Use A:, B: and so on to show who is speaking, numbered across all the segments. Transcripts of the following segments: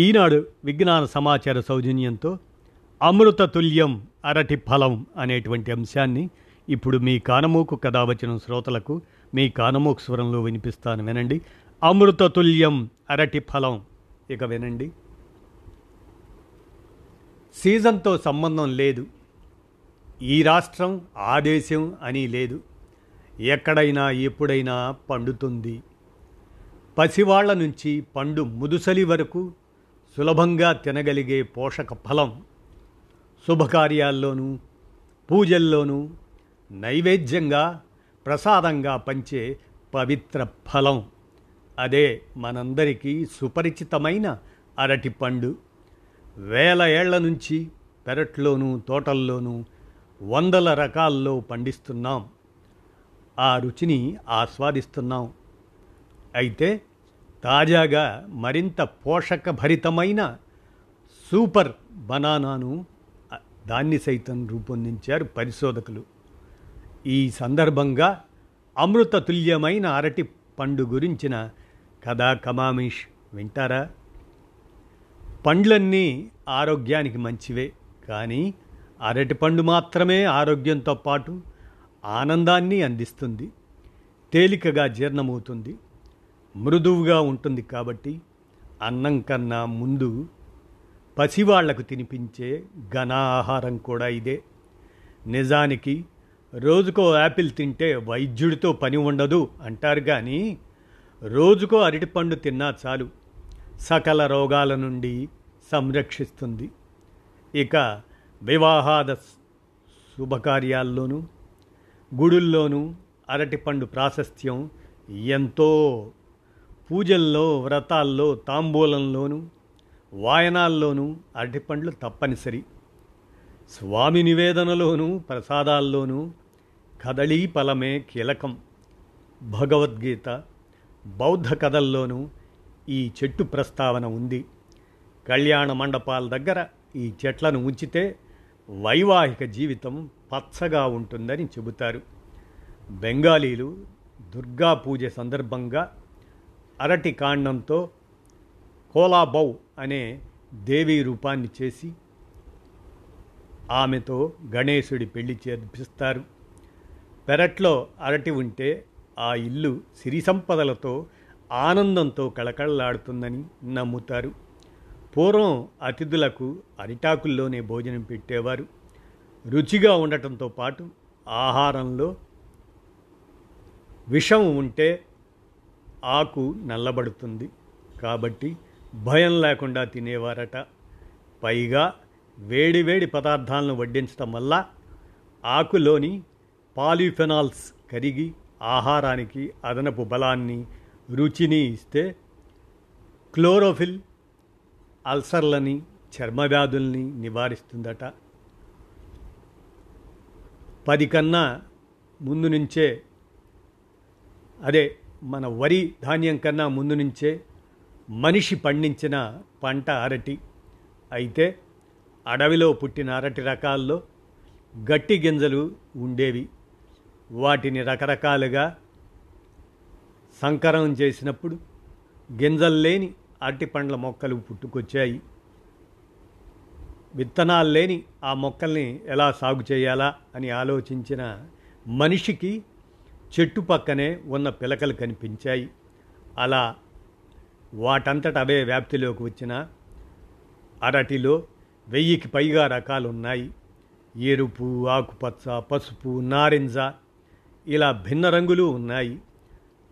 A: ఈనాడు విజ్ఞాన సమాచార సౌజన్యంతో అమృత తుల్యం అరటి ఫలం అనేటువంటి అంశాన్ని ఇప్పుడు మీ కానమూకు కథ వచ్చిన శ్రోతలకు మీ కానమూకు స్వరంలో వినిపిస్తాను వినండి. అమృత తుల్యం అరటి ఫలం. ఇక వినండి. సీజన్తో సంబంధం లేదు. ఈ రాష్ట్రం ఆ దేశం అని లేదు. ఎక్కడైనా ఎప్పుడైనా పండుతుంది. పసివాళ్ళ నుంచి పండు ముదుసలి వరకు సులభంగా తినగలిగే పోషక ఫలం శుభకార్యాల్లోనూ పూజల్లోనూ నైవేద్యంగా ప్రసాదంగా పంచే పవిత్ర ఫలం. అదే మనందరికీ సుపరిచితమైన అరటిపండు వేల ఏళ్ళ నుంచి పెరట్లోనూ తోటల్లోనూ వందల రకాల్లో పండిస్తున్నాం. ఆ రుచిని ఆస్వాదిస్తున్నాం. అయితే తాజాగా మరింత పోషకభరితమైన సూపర్ బనానాను దాన్ని సైతం రూపొందించారు పరిశోధకులు. ఈ సందర్భంగా అమృత తుల్యమైన అరటి పండు గురించిన కథా కమామిష్ వింటారా? పండ్లన్నీ ఆరోగ్యానికి మంచివే కానీ అరటిపండు మాత్రమే ఆరోగ్యంతో పాటు ఆనందాన్ని అందిస్తుంది తేలికగా జీర్ణమవుతుంది. మృదువుగా ఉంటుంది కాబట్టి అన్నం కన్నా ముందు పసివాళ్ళకు తినిపించే ఘన ఆహారం కూడా ఇదే. నిజానికి రోజుకో యాపిల్ తింటే వైద్యుడితో పని ఉండదు అంటారు కానీ రోజుకో అరటిపండు తిన్నా చాలు. సకల రోగాల నుండి సంరక్షిస్తుంది. ఇక వివాహాద శుభకార్యాల్లోనూ గుడుల్లోనూ అరటిపండు ప్రాశస్త్యం ఎంతో పూజల్లో వ్రతాల్లో తాంబూలంలోనూ వాయనాల్లోనూ అరటిపండ్లు తప్పనిసరి. స్వామి నివేదనలోనూ ప్రసాదాల్లోనూ కదళీ ఫలమే కీలకం. భగవద్గీత బౌద్ధ కథల్లోనూ ఈ చెట్టు ప్రస్తావన ఉంది. కళ్యాణ మండపాల దగ్గర ఈ చెట్లను ఉంచితే వైవాహిక జీవితం పచ్చగా ఉంటుందని చెబుతారు. బెంగాలీలు దుర్గా పూజ సందర్భంగా అరటి కాండంతో కోలాబౌ అనే దేవీ రూపాన్ని చేసి ఆమెతో గణేశుడి పెళ్ళి చేర్పిస్తారు. పెరట్లో అరటి ఉంటే ఆ ఇల్లు సిరి సంపదలతో ఆనందంతో కళకళలాడుతుందని నమ్ముతారు. పూర్వం అతిథులకు అరిటాకుల్లోనే భోజనం పెట్టేవారు. రుచిగా ఉండటంతో పాటు ఆహారంలో విషం ఉంటే ఆకు నల్లబడుతుంది కాబట్టి భయం లేకుండా తినేవారట. పైగా వేడి వేడి పదార్థాలను వడ్డించడం వల్ల ఆకులోని పాలిఫెనాల్స్ కరిగి ఆహారానికి అదనపు బలాన్ని రుచిని ఇస్తే క్లోరోఫిల్ అల్సర్లని చర్మవ్యాధుల్ని నివారిస్తుందట. పది కన్నా ముందు నుంచే అదే మన వరి ధాన్యం కన్నా ముందు నుంచే మనిషి పండించిన పంట అరటి. అయితే అడవిలో పుట్టిన అరటి రకాల్లో గట్టి గింజలు ఉండేవి. వాటిని రకరకాలుగా సంకరం చేసినప్పుడు గింజలు లేని అరటి పండ్ల మొక్కలు పుట్టుకొచ్చాయి. విత్తనాలు లేని ఆ మొక్కల్ని ఎలా సాగు చేయాలా అని ఆలోచించిన మనిషికి చెట్టు పక్కనే ఉన్న పిలకలు కనిపించాయి. అలా వాటంతట అవే వ్యాప్తిలోకి వచ్చిన అరటిలో వెయ్యికి పైగా రకాలు ఉన్నాయి ఎరుపు ఆకుపచ్చ పసుపు నారింజ ఇలా భిన్న రంగులు ఉన్నాయి.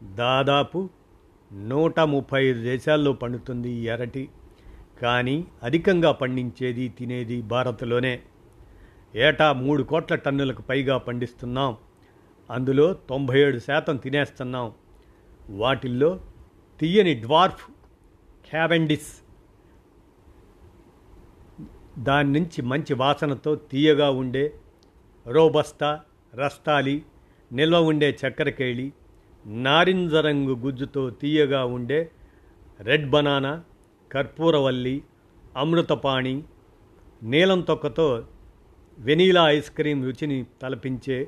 A: దాదాపు నూట ముప్పై ఐదు దేశాల్లో పండుతుంది ఈ అరటి. కానీ అధికంగా పండించేది తినేది భారత్లోనే. ఏటా మూడు కోట్ల టన్నులకు పైగా పండిస్తున్నాం. అందులో తొంభై ఏడు శాతం తినేస్తున్నాం. వాటిల్లో తీయని డ్వార్ఫ్ క్యావెండిస్ దాని నుంచి మంచి వాసనతో తీయగా ఉండే రోబస్తా రస్తాలి నిల్వ ఉండే చక్కెరకేళి నారింజ రంగు గుజ్జుతో తీయగా ఉండే రెడ్ బనానా కర్పూరవల్లి అమృతపాణి నీలం తొక్కతో వెనీలా ఐస్ క్రీం రుచిని తలపించే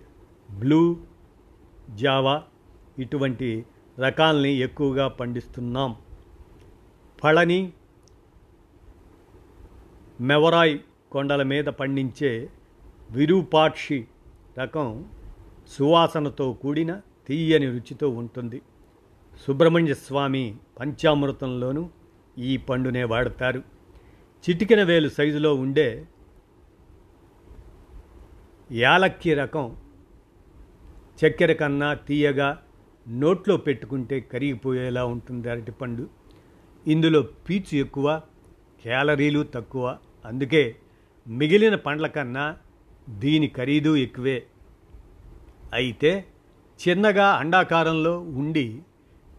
A: బ్లూ జావా ఇటువంటి రకాల్ని ఎక్కువగా పండిస్తున్నాం. పళని మెవరాయ్ కొండల మీద పండించే విరూపాక్షి రకం సువాసనతో కూడిన తీయని రుచితో ఉంటుంది. సుబ్రహ్మణ్య స్వామి పంచామృతంలోనూ ఈ పండునే వాడతారు. చిటికెన వేలు సైజులో ఉండే యాలక్కి రకం చక్కెర కన్నా తీయగా నోట్లో పెట్టుకుంటే కరిగిపోయేలా ఉంటుంది అరటిపండు ఇందులో పీచు ఎక్కువ క్యాలరీలు తక్కువ. అందుకే మిగిలిన పండ్ల కన్నా దీని ఖరీదు ఎక్కువే. అయితే చిన్నగా అండాకారంలో ఉండి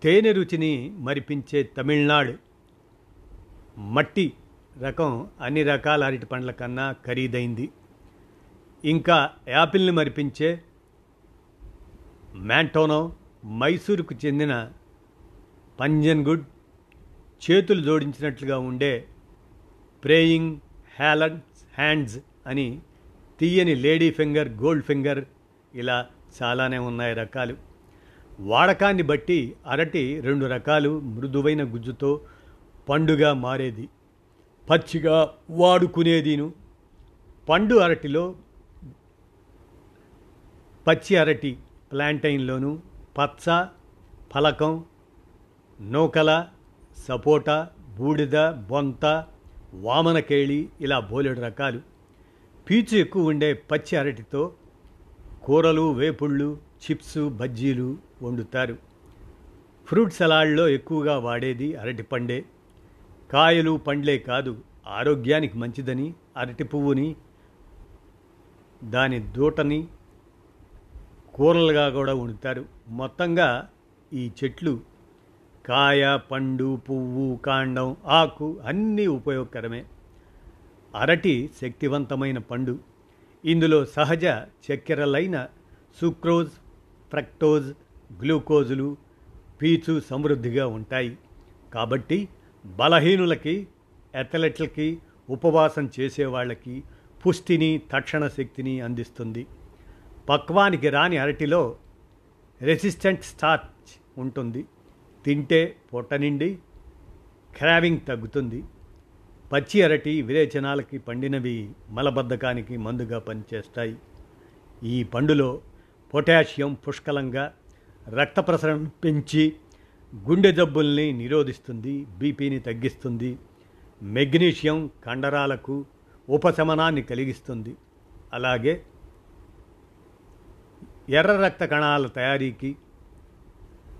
A: తేనె రుచిని మరిపించే తమిళనాడు. మట్టి రకం అన్ని రకాల అరటి పండ్ల కన్నా ఖరీదైంది. ఇంకా యాపిల్ని మరిపించే మ్యాంటోనో మైసూరుకు చెందిన పంజన్గుడ్ చేతులు జోడించినట్లుగా ఉండే ప్రేయింగ్ హ్యాలన్ హ్యాండ్స్ అని తీయని లేడీ ఫింగర్ గోల్డ్ ఫింగర్ ఇలా చాలానే ఉన్నాయి రకాలు. వాడకాన్ని బట్టి అరటి రెండు రకాలు మృదువైన గుజ్జుతో పండుగా మారేది. పచ్చిగా వాడుకునేదిను. పండు అరటిలో పచ్చి అరటి ప్లాంటైన్లోను పచ్చ ఫలకం నూకల సపోటా బూడిద బొంత వామనకేళి ఇలా బోలెడు రకాలు. పీచు ఎక్కువ ఉండే పచ్చి అరటితో కూరలు వేపుళ్ళు చిప్స్ బజ్జీలు వండుతారు. ఫ్రూట్ సలాడ్లో ఎక్కువగా వాడేది అరటి పండే. కాయలు పండ్లే కాదు ఆరోగ్యానికి మంచిదని అరటి పువ్వుని దాని దూటని కూరలుగా కూడా వండుతారు. మొత్తంగా ఈ చెట్లు కాయ పండు పువ్వు కాండం ఆకు అన్నీ ఉపయోగకరమే. అరటి శక్తివంతమైన పండు. ఇందులో సహజ చక్కెరలైన సుక్రోజ్ ఫ్రక్టోజ్ గ్లూకోజులు పీచు సమృద్ధిగా ఉంటాయి. కాబట్టి బలహీనులకి అథ్లెట్లకి ఉపవాసం చేసేవాళ్ళకి పుష్టిని తక్షణ శక్తిని అందిస్తుంది. పక్వానికి రాని అరటిలో రెసిస్టెంట్ స్టార్చ్ ఉంటుంది. తింటే పొట్ట నిండి క్రావింగ్ తగ్గుతుంది. పచ్చి అరటి విరేచనాలకి పండినవి మలబద్ధకానికి మందుగా పనిచేస్తాయి. ఈ పండులో పొటాషియం పుష్కలంగా రక్త ప్రసరణ పెంచి గుండె జబ్బుల్ని నిరోధిస్తుంది బీపీని తగ్గిస్తుంది మెగ్నీషియం కండరాలకు ఉపశమనాన్ని కలిగిస్తుంది. అలాగే ఎర్ర రక్త కణాల తయారీకి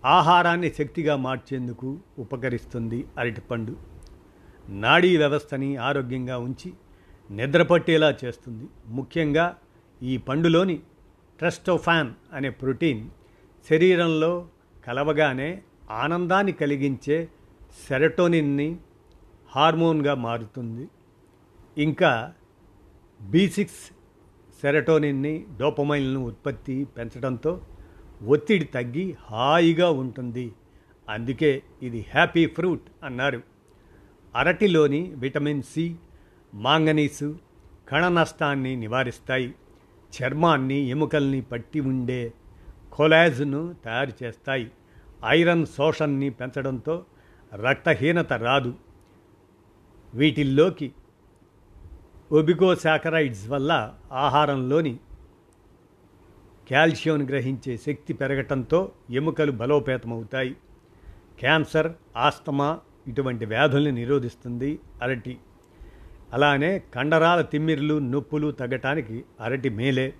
A: ఆహారాన్ని శక్తిగా మార్చేందుకు ఉపకరిస్తుంది అరటిపండు. నాడీ వ్యవస్థని ఆరోగ్యంగా ఉంచి నిద్రపట్టేలా చేస్తుంది. ముఖ్యంగా ఈ పండులోని ట్రస్టోఫాన్ అనే ప్రోటీన్ శరీరంలో కలవగానే ఆనందాన్ని కలిగించే సెరటోనిన్ని హార్మోన్గా మారుతుంది. ఇంకా బీ సిక్స్ సెరటోనిన్ని డోపమైన్లను ఉత్పత్తి పెంచడంతో ఒత్తిడి తగ్గి హాయిగా ఉంటుంది. అందుకే ఇది హ్యాపీ ఫ్రూట్ అన్నారు. అరటిలోని విటమిన్ సి మాంగనీసు కణ నష్టాన్ని నివారిస్తాయి. చర్మాన్ని ఎముకల్ని పట్టి ఉండే కొలాజ్ను తయారు చేస్తాయి. ఐరన్ శోషణని పెంచడంతో రక్తహీనత రాదు. వీటిల్లోకి ఒబిగోసాకరైడ్స్ వల్ల ఆహారంలోని కాల్షియం గ్రహించే శక్తి పెరగటంతో ఎముకలు బలోపేతమవుతాయి. క్యాన్సర్ ఆస్తమా ఇటువంటి వ్యాధుల్ని నిరోధిస్తుంది అరటి. అలానే కండరాల తిమ్మిర్లు నొప్పులు తగ్గటానికి అరటి మేలే.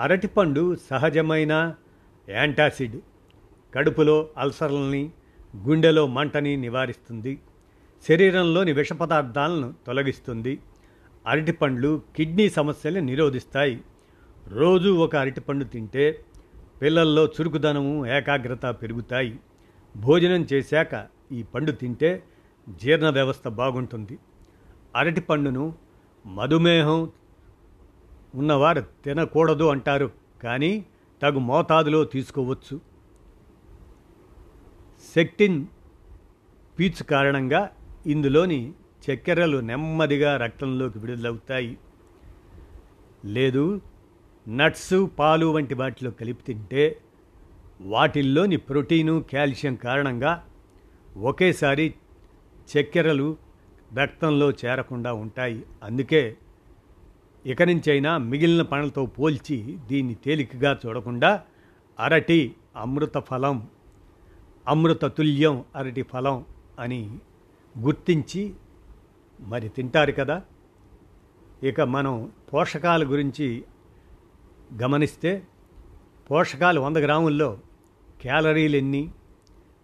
A: అరటిపండు సహజమైన యాంటాసిడ్. కడుపులో అల్సర్లని గుండెలో మంటని నివారిస్తుంది. శరీరంలోని విష పదార్థాలను తొలగిస్తుంది. అరటిపండ్లు కిడ్నీ సమస్యల్ని నిరోధిస్తాయి. రోజు ఒక అరటిపండు తింటే పిల్లల్లో చురుకుదనము ఏకాగ్రత పెరుగుతాయి. భోజనం చేశాక ఈ పండు తింటే జీర్ణ వ్యవస్థ బాగుంటుంది. అరటి పండును మధుమేహం ఉన్నవారు తినకూడదు అంటారు కానీ తగు మోతాదులో తీసుకోవచ్చు. సెక్టిన్ పీచు కారణంగా ఇందులోని చక్కెరలు నెమ్మదిగా రక్తంలోకి విడుదలవుతాయి. లేదు నట్స్ పాలు వంటి వాటిలో కలిపి తింటే వాటిల్లోని ప్రోటీను కాల్షియం కారణంగా ఒకేసారి చక్కెరలు రక్తంలో చేరకుండా ఉంటాయి. అందుకే ఇక నుంచైనా మిగిలిన పనులతో పోల్చి దీన్ని తేలికగా చూడకుండా అరటి అమృత ఫలం అమృత తుల్యం అరటి ఫలం అని గుర్తించి మరి తింటారు కదా. ఇక మనం పోషకాల గురించి గమనిస్తే పోషకాలు వంద గ్రాముల్లో క్యాలరీలు ఎన్ని?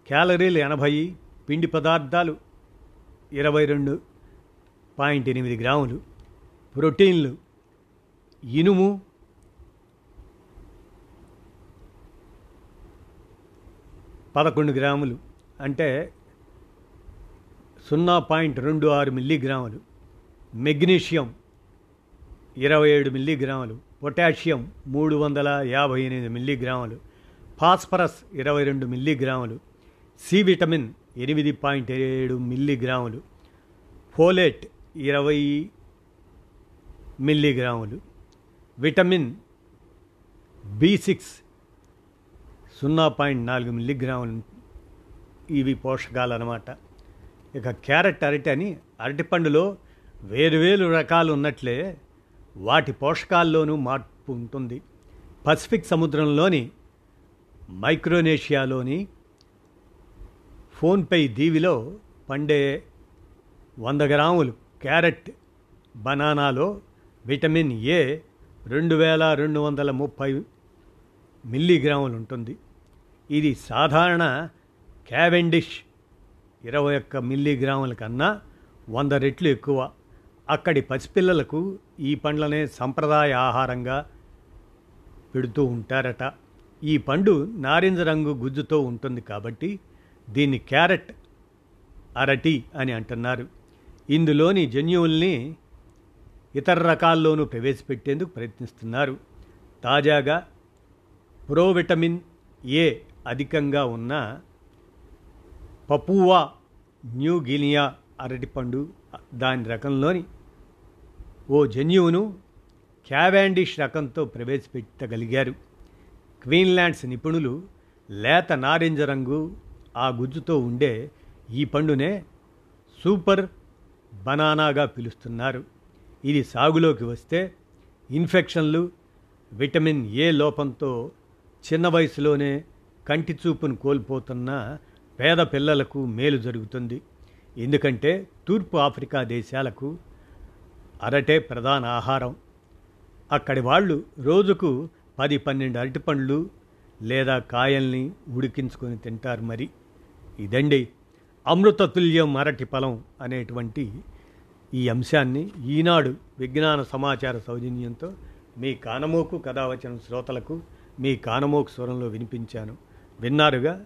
A: క్యాలరీలు ఎనభై పిండి పదార్థాలు ఇరవై రెండు పాయింట్ ఎనిమిది గ్రాములు ప్రోటీన్లు ఇనుము పదకొండు గ్రాములు. అంటే సున్నా పాయింట్ రెండు ఆరు మిల్లీగ్రాములు. మెగ్నీషియం ఇరవై ఏడు మిల్లీగ్రాములు. పొటాషియం మూడు వందల యాభై ఎనిమిది మిల్లీగ్రాములు. ఫాస్ఫరస్ ఇరవై రెండు మిల్లీగ్రాములు. సి విటమిన్ ఎనిమిది పాయింట్ ఏడు మిల్లీగ్రాములు. ఫోలేట్ ఇరవై మిల్లీగ్రాములు. విటమిన్ బి సిక్స్ సున్నా పాయింట్ నాలుగు మిల్లీగ్రాములు. ఇవి పోషకాలు అన్నమాట. ఇక క్యారెట్ అరటి అని అరటిపండులో వేరువేరు రకాలు ఉన్నట్లే వాటి పోషకాల్లోనూ మార్పు ఉంటుంది. పసిఫిక్ సముద్రంలోని మైక్రోనేషియాలోని ఫోన్పై దీవిలో పండే వంద గ్రాములు క్యారెట్ బనానాలో విటమిన్ ఏ రెండు వేల రెండు వందల ముప్పై మిల్లీగ్రాములు ఉంటుంది. ఇది సాధారణ క్యావెండిష్ ఇరవై ఒక్క మిల్లీగ్రాముల కన్నా వంద రెట్లు ఎక్కువ. అక్కడి పసిపిల్లలకు ఈ పండ్లనే సంప్రదాయ ఆహారంగా పెడుతూ ఉంటారట. ఈ పండు నారింజ రంగు గుజ్జుతో ఉంటుంది కాబట్టి దీన్ని క్యారెట్ అరటి అని అంటున్నారు. ఇందులోని జన్యువుల్ని ఇతర రకాల్లోనూ ప్రవేశపెట్టేందుకు ప్రయత్నిస్తున్నారు. తాజాగా ప్రోవిటమిన్ ఏ అధికంగా ఉన్న పపువా న్యూ గినియా అరటిపండు దాని రకంలోని ఓ జన్యువును క్యావాండిష్ రకంతో ప్రవేశపెట్టగలిగారు. క్వీన్లాండ్స్ నిపుణులు లేత నారింజ రంగు ఆ గుజ్జుతో ఉండే ఈ పండునే సూపర్ బనానాగా పిలుస్తున్నారు. ఇది సాగులోకి వస్తే ఇన్ఫెక్షన్లు విటమిన్ ఏ లోపంతో చిన్న వయసులోనే కంటి చూపును కోల్పోతున్న పేద పిల్లలకు మేలు జరుగుతుంది. ఎందుకంటే తూర్పు ఆఫ్రికా దేశాలకు అరటే ప్రధాన ఆహారం. అక్కడి వాళ్ళు రోజుకు పది పన్నెండు అరటిపండ్లు లేదా కాయల్ని ఉడికించుకొని తింటారు మరి. ఇదండి అమృతతుల్యం అరటి ఫలం అనేటువంటి ఈ అంశాన్ని ఈనాడు విజ్ఞాన సమాచార సౌజన్యంతో మీ కానమోకు కథావచన శ్రోతలకు మీ కానమోకు స్వరంలో వినిపించాను. విన్నారుగా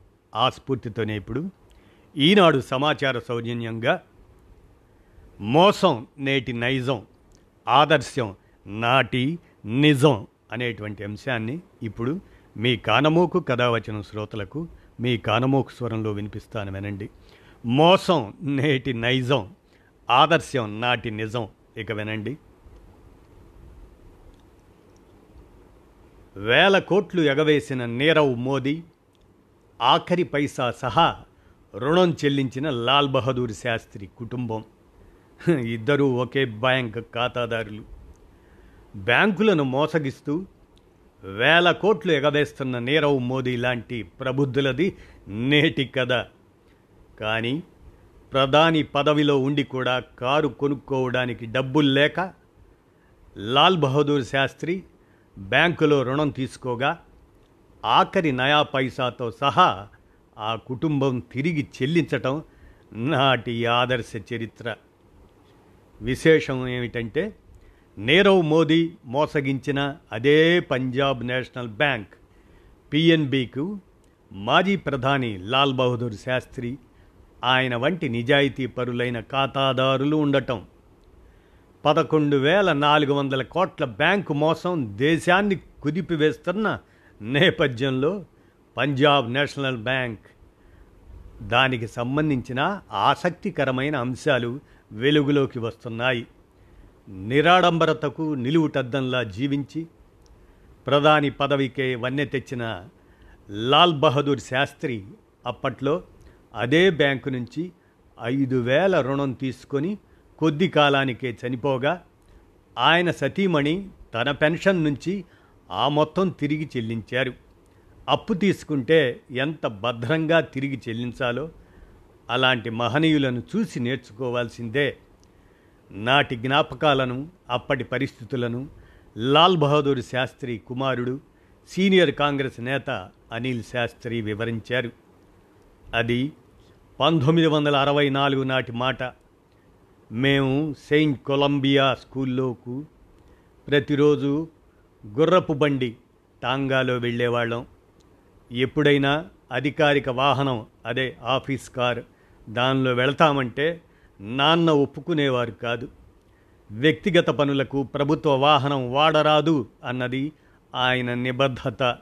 A: ఆ స్ఫూర్తితోనే ఇప్పుడు ఈనాడు సమాచార సౌజన్యంగా మోసం నేటి నైజం ఆదర్శం నాటి నిజం అనేటువంటి అంశాన్ని ఇప్పుడు మీ కానమోకు కథావచన శ్రోతలకు మీ కానమోకు స్వరంలో వినిపిస్తాను వినండి. మోసం నేటి నైజం ఆదర్శం నాటి నిజం ఇక వినండి. వేల కోట్లు ఎగవేసిన నీరవ్ మోదీ ఆఖరి పైసా సహా రుణం చెల్లించిన లాల్ బహదూర్ శాస్త్రి కుటుంబం. ఇద్దరూ ఒకే బ్యాంక్ ఖాతాదారులు. బ్యాంకులను మోసగిస్తూ వేల కోట్లు ఎగవేస్తున్న నీరవ్ మోదీ లాంటి ప్రబుద్ధులది నేటి కథ. కానీ ప్రధాని పదవిలో ఉండి కూడా కారు కొనుక్కోవడానికి డబ్బులు లేక లాల్ బహదూర్ శాస్త్రి బ్యాంకులో రుణం తీసుకోగా ఆఖరి నయా పైసాతో సహా ఆ కుటుంబం తిరిగి చెల్లించటం నాటి ఆదర్శ చరిత్ర. విశేషం ఏమిటంటే నీరవ్ మోదీ మోసగించిన అదే పంజాబ్ నేషనల్ బ్యాంక్ పిఎన్బికు మాజీ ప్రధాని లాల్ బహదూర్ శాస్త్రి ఆయన వంటి నిజాయితీ పరులైన ఖాతాదారులు ఉండటం. పదకొండు వేల నాలుగు వందల కోట్ల బ్యాంకు మోసం దేశాన్ని కుదిపివేస్తున్న నేపథ్యంలో పంజాబ్ నేషనల్ బ్యాంక్ దానికి సంబంధించిన ఆసక్తికరమైన అంశాలు వెలుగులోకి వస్తున్నాయి. నిరాడంబరతకు నిలువుటద్దంలా జీవించి ప్రధాని పదవికే వన్నె తెచ్చిన లాల్ బహదూర్ శాస్త్రి అప్పట్లో అదే బ్యాంకు నుంచి ఐదు వేల రుణం తీసుకొని కొద్ది కాలానికే చనిపోగా ఆయన సతీమణి తన పెన్షన్ నుంచి ఆ మొత్తం తిరిగి చెల్లించారు. అప్పు తీసుకుంటే ఎంత భద్రంగా తిరిగి చెల్లించాలో అలాంటి మహనీయులను చూసి నేర్చుకోవాల్సిందే. నాటి జ్ఞాపకాలను అప్పటి పరిస్థితులను లాల్ బహదూర్ శాస్త్రి కుమారుడు సీనియర్ కాంగ్రెస్ నేత అనిల్ శాస్త్రి వివరించారు. అది పంతొమ్మిది వందల అరవై నాలుగు నాటి మాట. మేము సెయింట్ కొలంబియా స్కూల్లోకు ప్రతిరోజు గుర్రపు బండి టాంగాలో వెళ్ళేవాళ్ళం. ఎప్పుడైనా అధికారిక వాహనం అదే ఆఫీస్ కార్ దానిలో వెళతామంటే నాన్న ఒప్పుకునేవారు కాదు. వ్యక్తిగత పనులకు ప్రభుత్వ వాహనం వాడరాదు అన్నది ఆయన నిబద్ధత.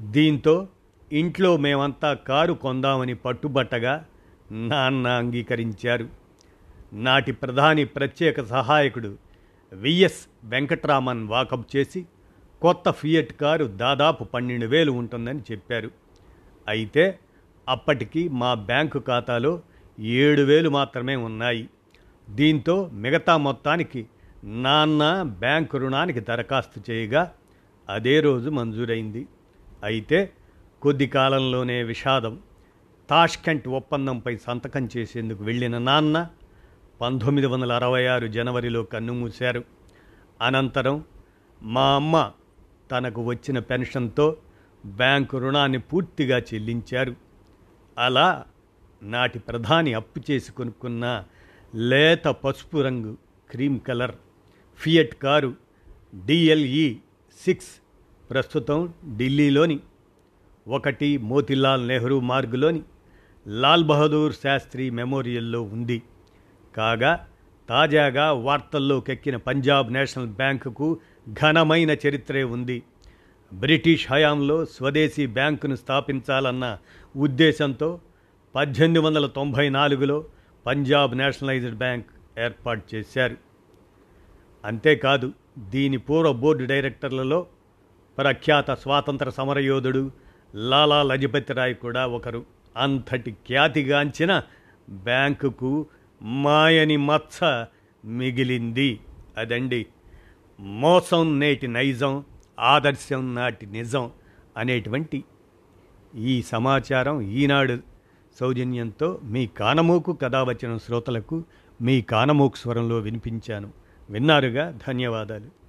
A: దీంతో ఇంట్లో మేమంతా కారు కొందామని పట్టుబట్టగా నాన్న అంగీకరించారు. నాటి ప్రధాని ప్రత్యేక సహాయకుడు విఎస్ వెంకట్రామన్ వాకప్ చేసి కొత్త ఫియట్ కారు దాదాపు పన్నెండు వేలు ఉంటుందని చెప్పారు. అయితే అప్పటికి మా బ్యాంకు ఖాతాలో ఏడు వేలు మాత్రమే ఉన్నాయి. దీంతో మిగతా మొత్తానికి నాన్న బ్యాంకు రుణానికి దరఖాస్తు చేయగా అదే రోజు మంజూరైంది. అయితే కొద్ది కాలంలోనే విషాదం తాష్కెంట్ ఒప్పందంపై సంతకం చేసేందుకు వెళ్ళిన నాన్న పంతొమ్మిది వందల అరవై ఆరు జనవరిలో కన్నుమూశారు. అనంతరం మా అమ్మ తనకు వచ్చిన పెన్షన్తో బ్యాంకు రుణాన్ని పూర్తిగా చెల్లించారు. అలా నాటి ప్రధాని అప్పు చేసి కొనుక్కున్న లేత పసుపు రంగు cream colour Fiat car D L E six ప్రస్తుతం ఢిల్లీలోని ఒకటి మోతిలాల్ నెహ్రూ మార్గులోని లాల్ బహదూర్ శాస్త్రి మెమోరియల్లో ఉంది. కాగా తాజాగా వార్తల్లోకెక్కిన పంజాబ్ నేషనల్ బ్యాంకుకు ఘనమైన చరిత్రే ఉంది. బ్రిటిష్ హయాంలో స్వదేశీ బ్యాంకును స్థాపించాలన్న ఉద్దేశంతో పద్దెనిమిది వందల తొంభై నాలుగులో పంజాబ్ నేషనలైజ్డ్ బ్యాంక్ ఏర్పాటు చేశారు. అంతేకాదు దీని పూర్వ బోర్డు డైరెక్టర్లలో ప్రఖ్యాత స్వాతంత్ర సమరయోధుడు లాలా లజపతి రాయ్ కూడా ఒకరు. అంతటి ఖ్యాతిగాంచిన బ్యాంకుకు మాయని మచ్చ మిగిలింది. అదండి మోసం నేటి నైజం ఆదర్శం నాటి నిజం అనేటువంటి ఈ సమాచారం ఈనాడు సౌజన్యంతో మీ కానమోకు కథ వచ్చిన శ్రోతలకు మీ కానమోకు స్వరంలో వినిపించాను. విన్నారుగా? ధన్యవాదాలు.